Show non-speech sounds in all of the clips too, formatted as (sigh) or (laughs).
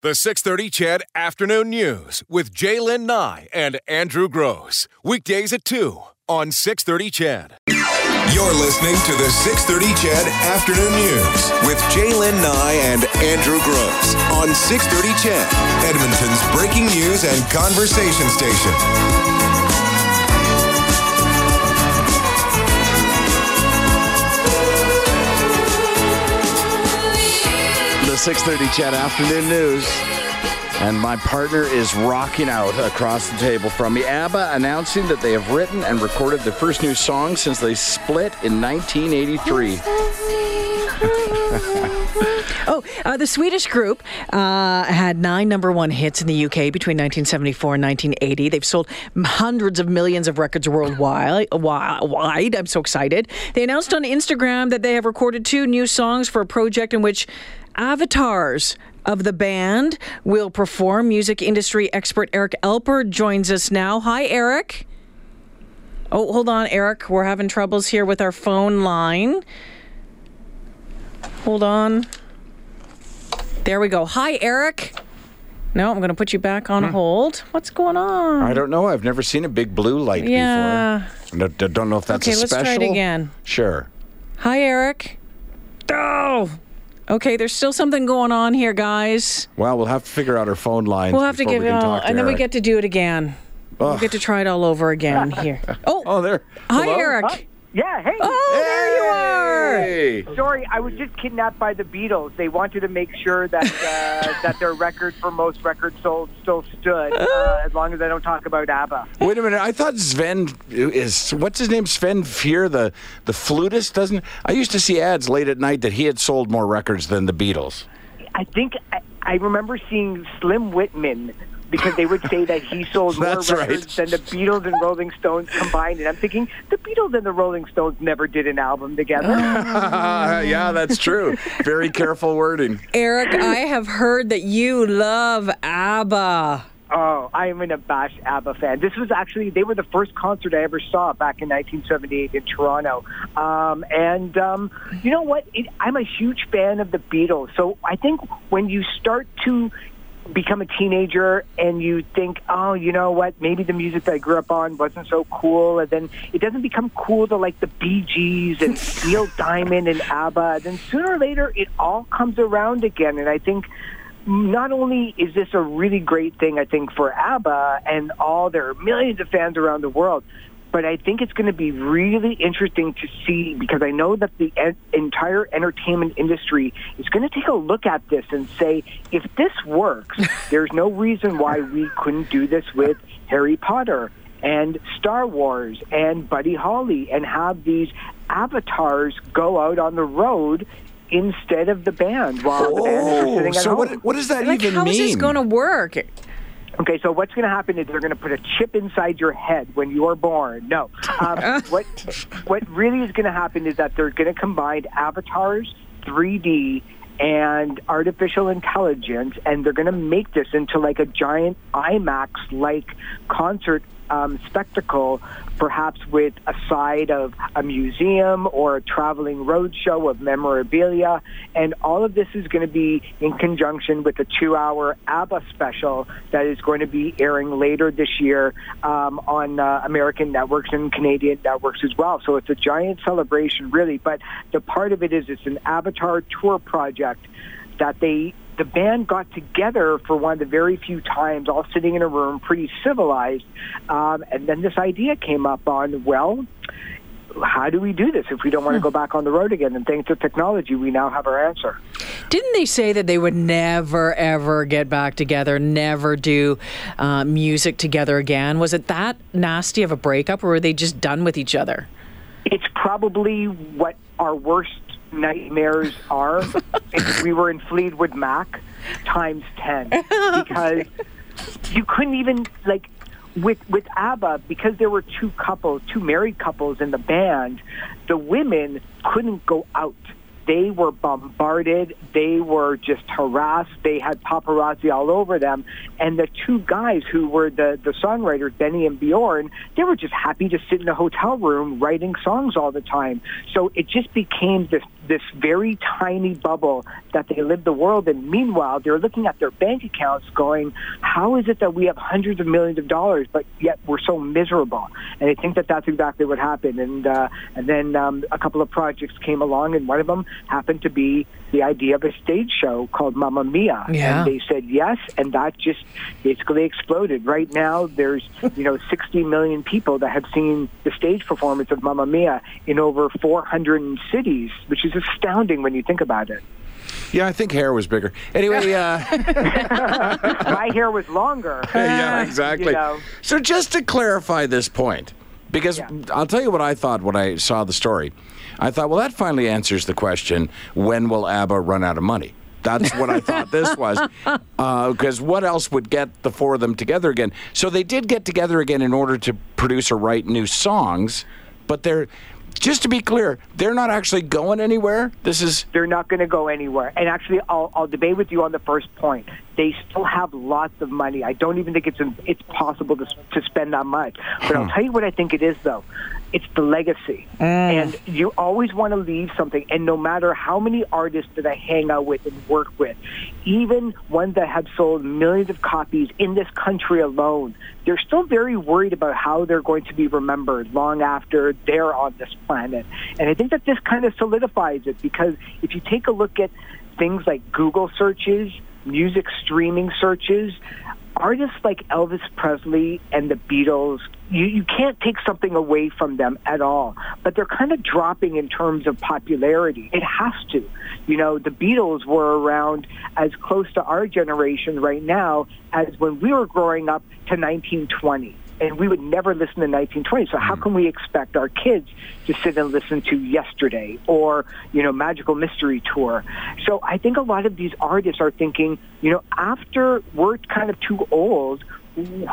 The 630 CHED Afternoon News with Jaylen Nye and Andrew Gross. Weekdays at 2 on 630 CHED. You're listening to the 630 CHED Afternoon News with Jaylen Nye and Andrew Gross on 630 CHED, Edmonton's breaking news and conversation station. 6:30 CHED Afternoon News. And my partner is rocking out across the table from me. ABBA announcing that they have written and recorded their first new song since they split in 1983. Oh, uh, the Swedish group uh, had nine number one hits in the UK between 1974 and 1980. They've sold hundreds of millions of records worldwide. (laughs) Wide. I'm so excited. They announced on Instagram that they have recorded two new songs for a project in which avatars of the band will perform. Music industry expert Eric Alper joins us now. Hi, Eric. Oh, hold on, Eric. We're having troubles here with our phone line. Hold on. There we go. Hi, Eric. No, I'm going to put you back on hmm. hold. What's going on? I don't know. I've never seen a big blue light Yeah. before. No, d- don't know if that's Okay, a let's special. try it again. Sure. Hi, Eric. Oh. Okay, there's still something going on here, guys. Well, we'll have to figure out our phone lines. We'll have to give it all, and then we get to do it again. We'll get to try it all over again here. Oh, (laughs) Oh, there. hi, Hello? Eric. Yeah, hey. Oh, there you are. Hey. Sorry, I was just kidnapped by the Beatles. They wanted to make sure that uh, (laughs) that their record for most records sold still stood, uh, (laughs) as long as I don't talk about ABBA. Wait a minute. I thought Sven is what's his name? Zamfir, the the flutist. Doesn't I used to see ads late at night that he had sold more records than the Beatles. I think I, I remember seeing Slim Whitman because they would say that he sold (laughs) more That's right. records than the Beatles and Rolling Stones combined. And I'm thinking the Beatles and the Rolling Stones never did an album together. (laughs) yeah, that's true. Very careful wording. Eric, I have heard that you love ABBA. Oh, I am an abashed ABBA fan. This was actually, they were the first concert I ever saw back in 1978 in Toronto. Um, and um, you know what? It, I'm a huge fan of the Beatles. So I think when you start to become a teenager and you think, oh, you know what? Maybe the music that I grew up on wasn't so cool. And then it doesn't become cool to like the Bee Gees and (laughs) Neil Diamond and ABBA. Then sooner or later, it all comes around again. And I think not only is this a really great thing, I think, for ABBA and all their millions of fans around the world, but I think it's going to be really interesting to see because I know that the en- entire entertainment industry is going to take a look at this and say, if this works, (laughs) there's no reason why we couldn't do this with Harry Potter and Star Wars and Buddy Holly and have these avatars go out on the road instead of the band while the band is Oh, sitting at so home. what, what does that Like, even how mean? is this going to work? Okay, so what's going to happen is they're going to put a chip inside your head when you are born. No, um, (laughs) what what really is going to happen is that they're going to combine avatars, 3D, and artificial intelligence, and they're going to make this into like a giant IMAX-like concert um, spectacle, perhaps with a side of a museum or a traveling roadshow of memorabilia. And all of this is going to be in conjunction with a two-hour ABBA special that is going to be airing later this year um, on uh, American networks and Canadian networks as well. So it's a giant celebration, really. But the part of it is it's an Avatar tour project that they the band got together for one of the very few times, all sitting in a room, pretty civilized, um, and then this idea came up on well. How do we do this if we don't want to go back on the road again? And thanks to technology, we now have our answer. Didn't they say that they would never, ever get back together, never do uh, music together again? Was it that nasty of a breakup, or were they just done with each other? It's probably what our worst nightmares are (laughs) if we were in Fleetwood Mac times 10 (laughs) because you couldn't even like with with ABBA because there were two couples, two married couples in the band, the women couldn't go out. They were bombarded. They were just harassed. They had paparazzi all over them. And the two guys who were the, the songwriters, Benny and Bjorn, they were just happy to sit in a hotel room writing songs all the time. So it just became this this very tiny bubble that they live the world in. Meanwhile, they're looking at their bank accounts going, how is it that we have hundreds of millions of dollars, but yet we're so miserable? And I think that that's exactly what happened. And, uh, and then um, a couple of projects came along, and one of them happened to be the idea of a stage show called Mamma Mia. Yeah. And they said yes, and that just basically exploded. Right now, there's, you know, (laughs) 60 million people that have seen the stage performance of Mamma Mia in over 400 cities, which is astounding when you think about it. Yeah, I think hair was bigger. Anyway, uh, (laughs) My hair was longer. (laughs) yeah, exactly. You know. So just to clarify this point, because Yeah. I'll tell you what I thought when I saw the story. I thought, well, that finally answers the question: When will ABBA run out of money? That's what I thought this was, (laughs) uh, because what else would get the four of them together again? So they did get together again in order to produce or write new songs, but they're just to be clear, they're not actually going anywhere. This is they're not going to go anywhere. And actually, I'll, I'll debate with you on the first point. They still have lots of money. I don't even think it's it's possible to, to spend that much. But I'll hmm. tell you what I think it is, though. It's the legacy. Mm. And you always want to leave something. And no matter how many artists that I hang out with and work with, even ones that have sold millions of copies in this country alone, they're still very worried about how they're going to be remembered long after they're on this planet. And I think that this kind of solidifies it because if you take a look at things like Google searches, music streaming searches, artists like Elvis Presley and the Beatles, you, you can't take something away from them at all. But they're kind of dropping in terms of popularity. It has to. You know, the Beatles were around as close to our generation right now as when we were growing up to 1920 and we would never listen to 1920. So how hmm. can we expect our kids to sit and listen to Yesterday or you know Magical Mystery Tour? So I think a lot of these artists are thinking, you know, after we're kind of too old.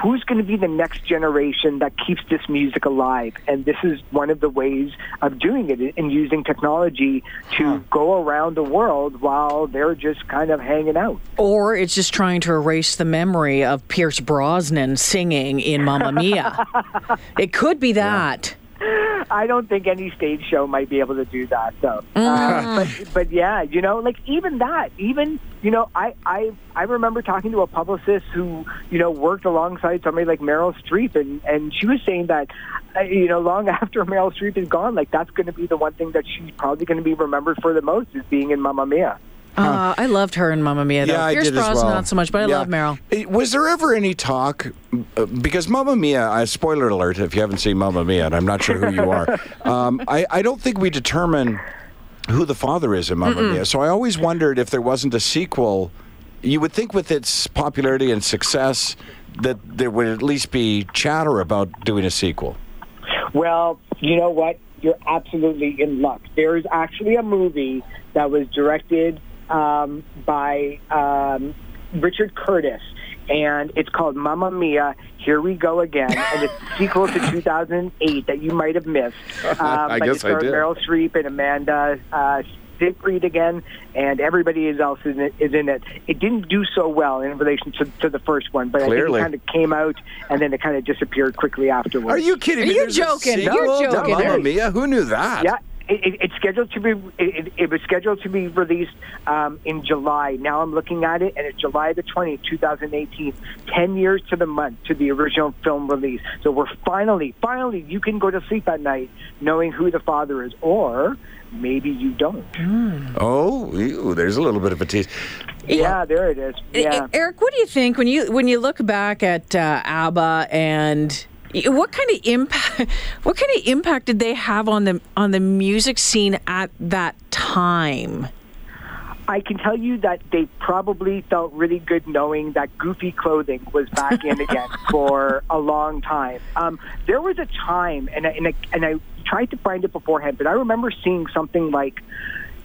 Who's going to be the next generation that keeps this music alive? And this is one of the ways of doing it in using technology to go around the world while they're just kind of hanging out. Or it's just trying to erase the memory of Pierce Brosnan singing in Mamma Mia. (laughs) it could be that. (laughs) I don't think any stage show might be able to do that, though. Uh, but, but yeah, you know, like even that, even you know, I I I remember talking to a publicist who you know worked alongside somebody like Meryl Streep, and and she was saying that uh, you know long (laughs) after Meryl Streep is gone, like that's going to be the one thing that she's probably going to be remembered for the most is being in Mamma Mia. Uh, I loved her in Mamma Mia. Though. Yeah, I Pierce did as Brosnan well. not so much, but I Yeah. love Meryl. Eh, Was there ever any talk? uh, Because Mamma Mia, uh, spoiler alert, if you haven't seen Mamma Mia, and I'm not sure who you are, (laughs) um, I, I don't think we determine who the father is in Mamma Mia. So I always wondered if there wasn't a sequel. You would think with its popularity and success that there would at least be chatter about doing a sequel. Well, you know what? You're absolutely in luck. There is actually a movie that was directed um, by um, Richard Curtis, and it's called Mamma Mia. Here we go again, and it's a sequel to 2008 that you might have missed. (laughs) Um, I but guess it's I starred did. Meryl Streep and Amanda. Uh, Seyfried again, and everybody else is in, it, is in it. It didn't do so well in relation to, to the first one, but I think it kind of came out and then it kind of disappeared quickly afterwards. Are you kidding Are me? you There's a joking? You're sequel to joking. Mamma Mia? Who knew that? Yeah, it, it, it's scheduled to be. It, it, it was scheduled to be released um, in July. Now I'm looking at it, and it's July the 20th, 2018. Ten years to the month to the original film release. So we're finally, finally, you can go to sleep at night knowing who the father is, or maybe you don't. Oh, ew, there's a little bit of a tease. Yeah, there it is. Yeah. Eric, what do you think when you when you look back at uh, ABBA and y- what kind of impact (laughs) what kind of impact did they have on the on the music scene at that time? I can tell you that they probably felt really good knowing that goofy clothing was back in again (laughs) for a long time. Um, there was a time, and I, and, I, and I tried to find it beforehand, but I remember seeing something like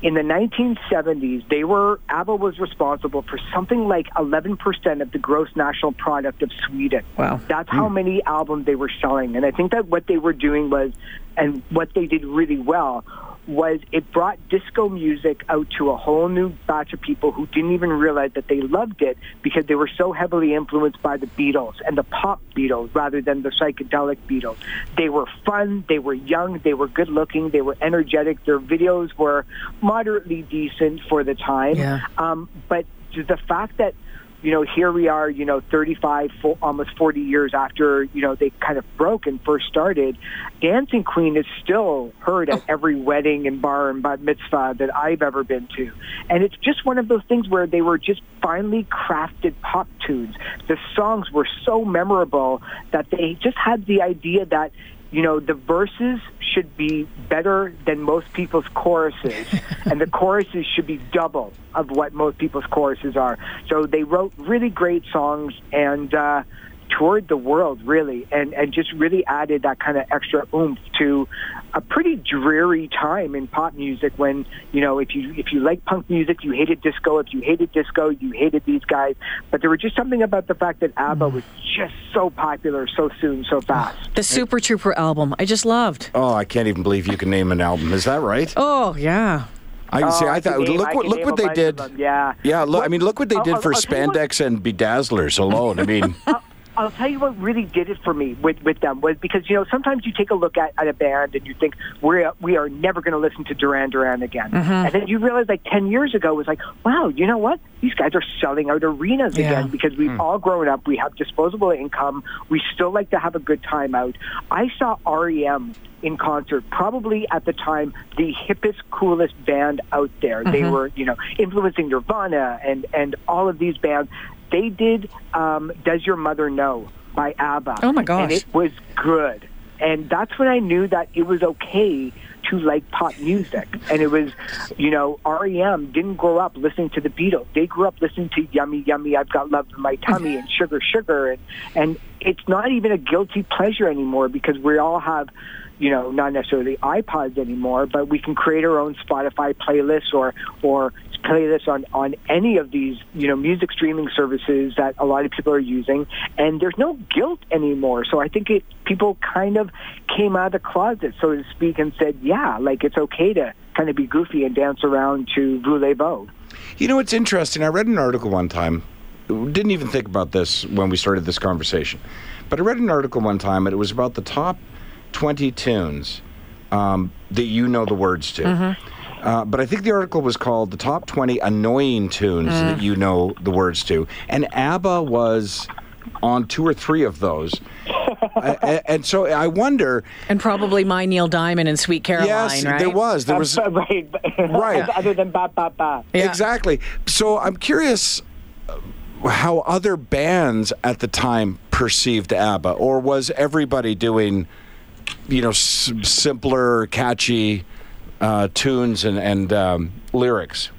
in the 1970s, they were ABBA was responsible for something like 11% of the gross national product of Sweden. Wow. That's how hmm. many albums they were selling, and I think that what they were doing was, and what they did really well was it brought disco music out to a whole new batch of people who didn't even realize that they loved it because they were so heavily influenced by the Beatles and the pop Beatles rather than the psychedelic Beatles. They were fun, they were young, they were good looking, they were energetic. Their videos were moderately decent for the time. Yeah. Um, but the fact that you know, here we are, you know, 35, fo- almost 40 years after, you know, they kind of broke and first started. Dancing Queen is still heard at oh. every wedding and bar and bat mitzvah that I've ever been to. And it's just one of those things where they were just finely crafted pop tunes. The songs were so memorable that they just had the idea that, you know, the verses should be better than most people's choruses, (laughs) and the choruses should be double of what most people's choruses are. So they wrote really great songs and uh, toured the world, really, and, and just really added that kind of extra oomph to a pretty dreary time in pop music when, you know, if you if you like punk music, you hated disco. If you hated disco, you hated these guys. But there was just something about the fact that ABBA mm. was just so popular so soon, so fast. The Super Trooper album, I just loved. Oh, I can't even believe you can name an album. Is that right? Oh, yeah. I can see. Oh, I I thought. name- look what look what they did. yeah. Yeah. Look, I mean, look what they oh, did I'll- for oh, I'll tell you what- Spandex and Bedazzlers alone. I mean, (laughs) I'll tell you what really did it for me with, with them was because you know sometimes you take a look at, at a band and you think we're we are never going to listen to Duran Duran again, mm-hmm. and then you realize like ten years ago it was like wow you know what? These guys are selling out arenas Yeah. again because we've hmm. all grown up. We have disposable income. We still like to have a good time out. I saw REM in concert probably at the time the hippest coolest band out there. They mm-hmm. were you know influencing Nirvana and and all of these bands they did um, "Does Your Mother Know" by ABBA. Oh, my gosh. And it was good, and that's when I knew that it was okay to like pop music. And it was, you know, REM didn't grow up listening to the Beatles. They grew up listening to "Yummy Yummy," "I've Got Love in My Tummy," and "Sugar Sugar," and and it's not even a guilty pleasure anymore because we all have you know, not necessarily iPods anymore, but we can create our own Spotify playlists or or playlists on on any of these you know music streaming services that a lot of people are using, and there's no guilt anymore. So I think it people kind of came out of the closet, so to speak, and said, yeah, like it's okay to kind of be goofy and dance around to Voulez-Vous. you know, it's interesting. I read an article one time. Didn't even think about this when we started this conversation, but I read an article one time, and it was about the top twenty tunes um, that you know the words to. Uh, but I think the article was called "The Top 20 Annoying Tunes That You Know the Words to," and ABBA was on two or three of those. (laughs) I- I- and so I wonder. And probably my Neil Diamond and Sweet Caroline, yes, right? there was. There was right, (laughs) Right. Other than ba ba ba. Yeah. Exactly. So I'm curious uh, how other bands at the time perceived ABBA, or was everybody doing, you know, s- simpler, catchy uh, tunes and, and um, lyrics?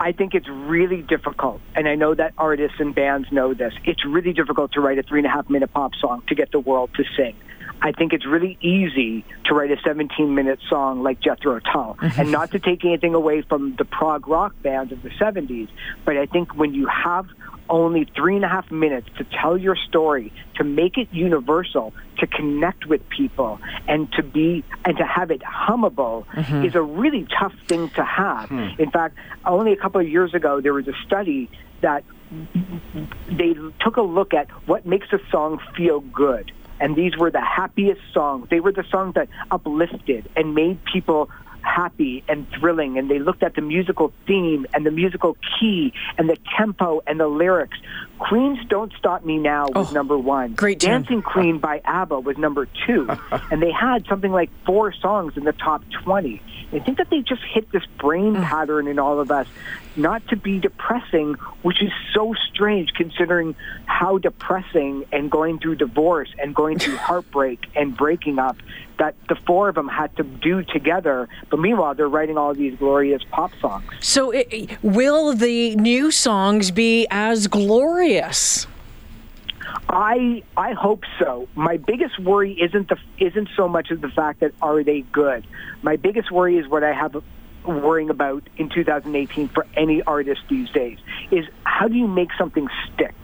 I think it's really difficult, and I know that artists and bands know this. It's really difficult to write a three and a half minute pop song to get the world to sing. I think it's really easy to write a 17 minute song like Jethro Tull, and not to take anything away from the prog rock bands of the 70s, but I think when you have only three and a half minutes to tell your story, to make it universal, to connect with people, and to be and to have it hummable mm-hmm. is a really tough thing to have. Hmm. In fact, only a couple of years ago, there was a study that they took a look at what makes a song feel good. And these were the happiest songs. They were the songs that uplifted and made people happy and thrilling. And they looked at the musical theme and the musical key and the tempo and the lyrics. Queen's Don't Stop Me Now was Oh, number one. great tune. Dancing Queen by ABBA was number two. (laughs) and they had something like four songs in the top 20. I think that they just hit this brain mm. pattern in all of us not to be depressing, which is so strange considering how depressing and going through divorce and going through (laughs) heartbreak and breaking up that the four of them had to do together. But meanwhile, they're writing all these glorious pop songs. So, it, will the new songs be as glorious? I I hope so. My biggest worry isn't the isn't so much of the fact that are they good. My biggest worry is what I have worrying about in 2018 for any artist these days is how do you make something stick?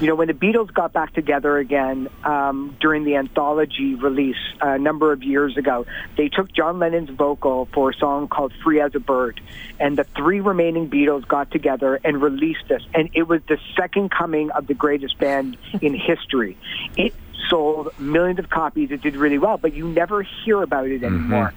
You know, when the Beatles got back together again um, during the anthology release a number of years ago, they took John Lennon's vocal for a song called "Free as a Bird," and the three remaining Beatles got together and released this, and it was the second coming of the greatest band (laughs) in history. It sold millions of copies. It did really well, but you never hear about it anymore.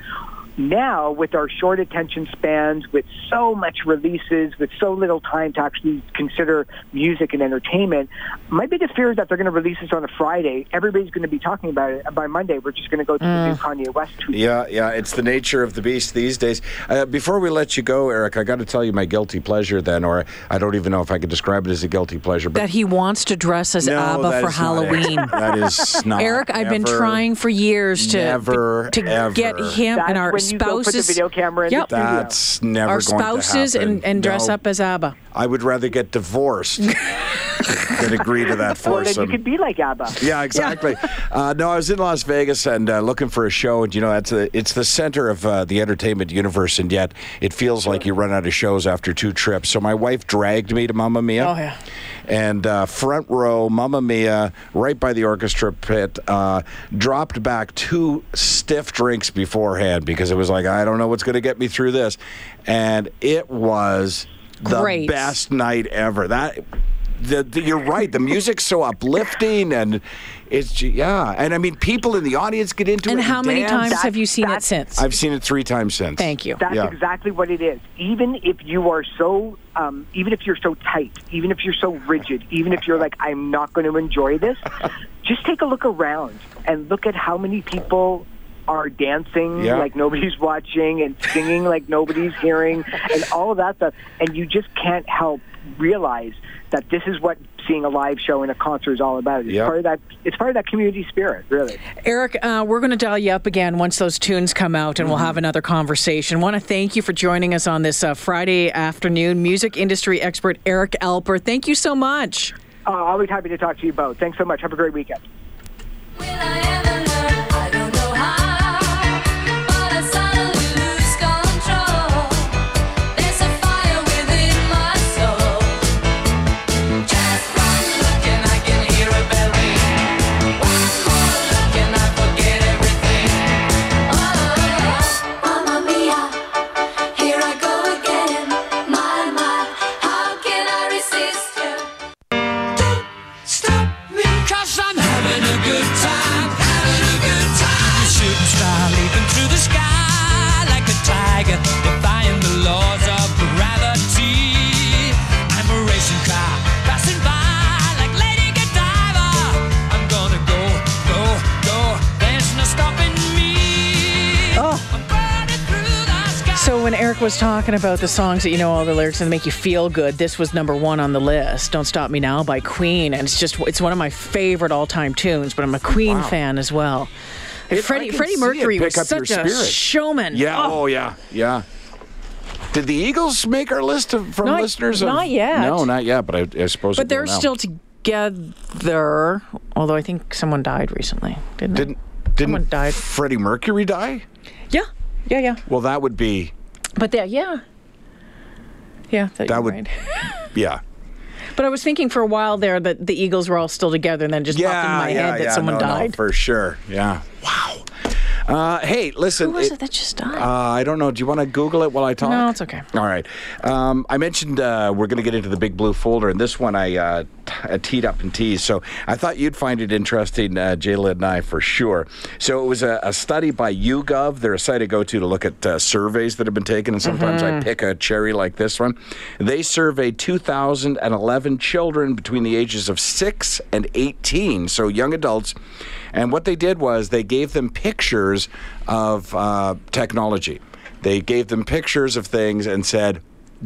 Now, with our short attention spans, with so much releases, with so little time to actually consider music and entertainment, my biggest fear is that they're going to release this on a Friday. Everybody's going to be talking about it, and by Monday, we're just going to go to the new Kanye West tweet. Yeah, yeah, it's the nature of the beast these days. Uh, before we let you go, Eric, I got to tell you my guilty pleasure then, or I don't even know if I could describe it as a guilty pleasure. But That he wants to dress as no, ABBA for is not it. Halloween. that is (laughs) not. Eric, I've been trying for years to never, to get him That's and our when you go put the spouses. video camera in Yep. the studio. That's never our going spouses to happen. and, and dress No, up as ABBA. I would rather get divorced (laughs) than agree to that (laughs) Well, then you foursome. could be like ABBA. Yeah, exactly. Uh, no, I was in Las Vegas and uh, looking for a show, and you know, it's the it's the center of uh, the entertainment universe, and yet it feels like you run out of shows after two trips. So my wife dragged me to Mamma Mia. Oh, yeah. And uh, front row, Mamma Mia, right by the orchestra pit, uh, dropped back two stiff drinks beforehand because it was like, I don't know what's going to get me through this. And it was the Great. best night ever. That the, the, you're right. The music's so uplifting, and it's yeah. And I mean, people in the audience get into And it. And how many dance. times That's- have you seen it since? I've seen it three times since. Thank you. That's Yeah. exactly what it is. Even if you are so, um, even if you're so tight, even if you're so rigid, even if you're like, I'm not going to enjoy this, (laughs) just take a look around and look at how many people are dancing Yeah. like nobody's watching and singing like nobody's hearing and all of that stuff. And you just can't help realize that this is what seeing a live show in a concert is all about. It's Yep. part of that. It's part of that community spirit, really. Eric, uh, we're going to dial you up again once those tunes come out, and we'll Mm-hmm. have another conversation. Want to thank you for joining us on this uh, Friday afternoon. Music industry expert Eric Alper, thank you so much. Uh, always happy to talk to you both. Thanks so much. Have a great weekend. So when Eric was talking about the songs that you know all the lyrics and make you feel good, this was number one on the list. "Don't Stop Me Now" by Queen, and it's just it's one of my favorite all-time tunes. But I'm a Queen fan as well. It- Freddie Freddie Mercury was such a showman. Yeah. Oh. Oh, yeah. Yeah. Did the Eagles make our list of, from Not- listeners? of- not yet. No, not yet. But I, I suppose. But they're still together. Although I think someone died recently, didn't? Didn't didn't someone died. Freddie Mercury die? Yeah, yeah, yeah. Well, that would be But that, yeah, yeah. That, that would right. (laughs) yeah. But I was thinking for a while there that the Eagles were all still together, and then just popped in my head that someone no, no, died. for sure. Yeah. Wow. Uh, hey, listen. Who was it- it that just died? Uh, I don't know. Do you want to Google it while I talk? No, it's okay. All right. Um, I mentioned uh, we're going to get into the big blue folder, and this one I uh, t- uh, teed up and teased. So I thought you'd find it interesting, uh, Jayla and I, for sure. So it was a, a study by YouGov. They're a site I go to to look at uh, surveys that have been taken, and sometimes I pick a cherry like this one. They surveyed 2,011 children between the ages of 6 and 18, so young adults. And what they did was they gave them pictures of uh, technology. They gave them pictures of things and said,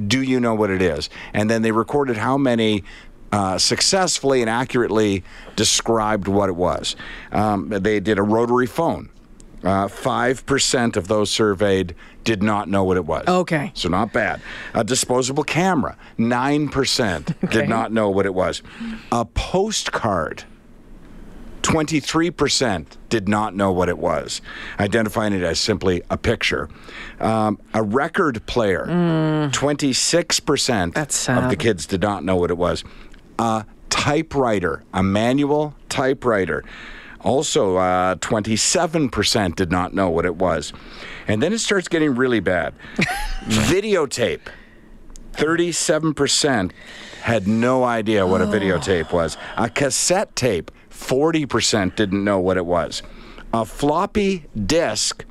Do you know what it is? And then they recorded how many uh, successfully and accurately described what it was. Um, they did a rotary phone. Uh, 5% of those surveyed did not know what it was. Okay. So not bad. A disposable camera, 9% (laughs) Okay. did not know what it was. A postcard, 23% did not know what it was, identifying it as simply a picture. Um, a record player, 26% That's of the kids did not know what it was. A typewriter, a manual typewriter. Also, uh, 27% did not know what it was. And then it starts getting really bad. (laughs) Videotape. 37% had no idea what a videotape was. A cassette tape, 40% didn't know what it was. A floppy disk,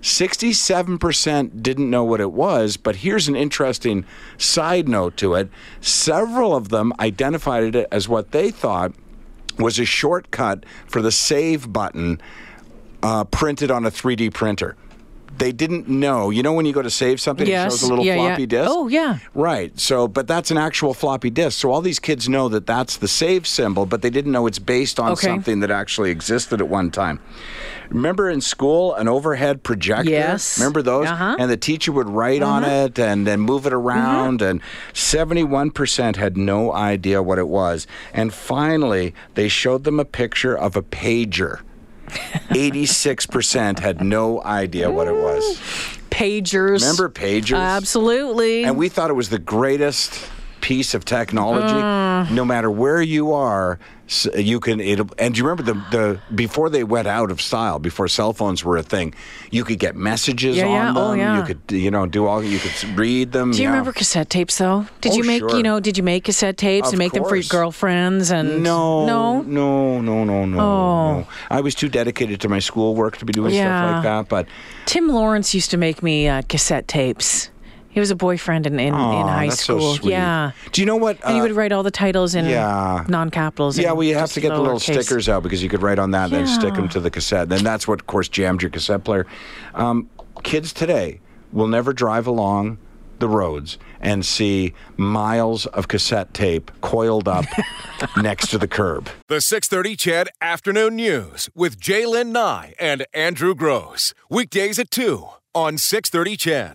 67% didn't know what it was, but here's an interesting side note to it. Several of them identified it as what they thought was a shortcut for the save button uh, printed on a 3D printer. They didn't know. You know when you go to save something, Yes. it shows a little Yeah, yeah. floppy disk? Oh, yeah. Right. So, but that's an actual floppy disk. So all these kids know that that's the save symbol, but they didn't know it's based on Okay. something that actually existed at one time. Remember in school an overhead projector? Yes. Remember those? Uh-huh. Mm-hmm. And the teacher would write on it and then move it around. And 71% had no idea what it was. And finally, they showed them a picture of a pager. 86% had no idea what it was. Pagers. Remember pagers? Absolutely. And we thought it was the greatest piece of technology. Mm. No matter where you are, s- you can. It'll, and do you remember the the before they went out of style, before cell phones were a thing, you could get messages Yeah, on yeah. them. Oh, yeah. You could you know do all. You could read them. Do you yeah. remember cassette tapes though? Did Oh, you make sure. you know? Did you make cassette tapes Of and make them for your girlfriends and No, no? no, no, no, no, Oh. no. I was too dedicated to my schoolwork to be doing stuff like that. But Tim Lawrence used to make me uh, cassette tapes. He was a boyfriend in in, in high that's so school. sweet. Yeah. Do you know what? And he uh, would write all the titles in Yeah. non-capitals. Yeah, and well, you have just to get the little lowercase. stickers out because you could write on that and then stick Yeah. them to the cassette. Then that's what, of course, jammed your cassette player. Um, kids today will never drive along the roads and see miles of cassette tape coiled up (laughs) next to the curb. The 630 CHED Afternoon News with Jaylen Nye and Andrew Gross. Weekdays at 2 on 630 CHED.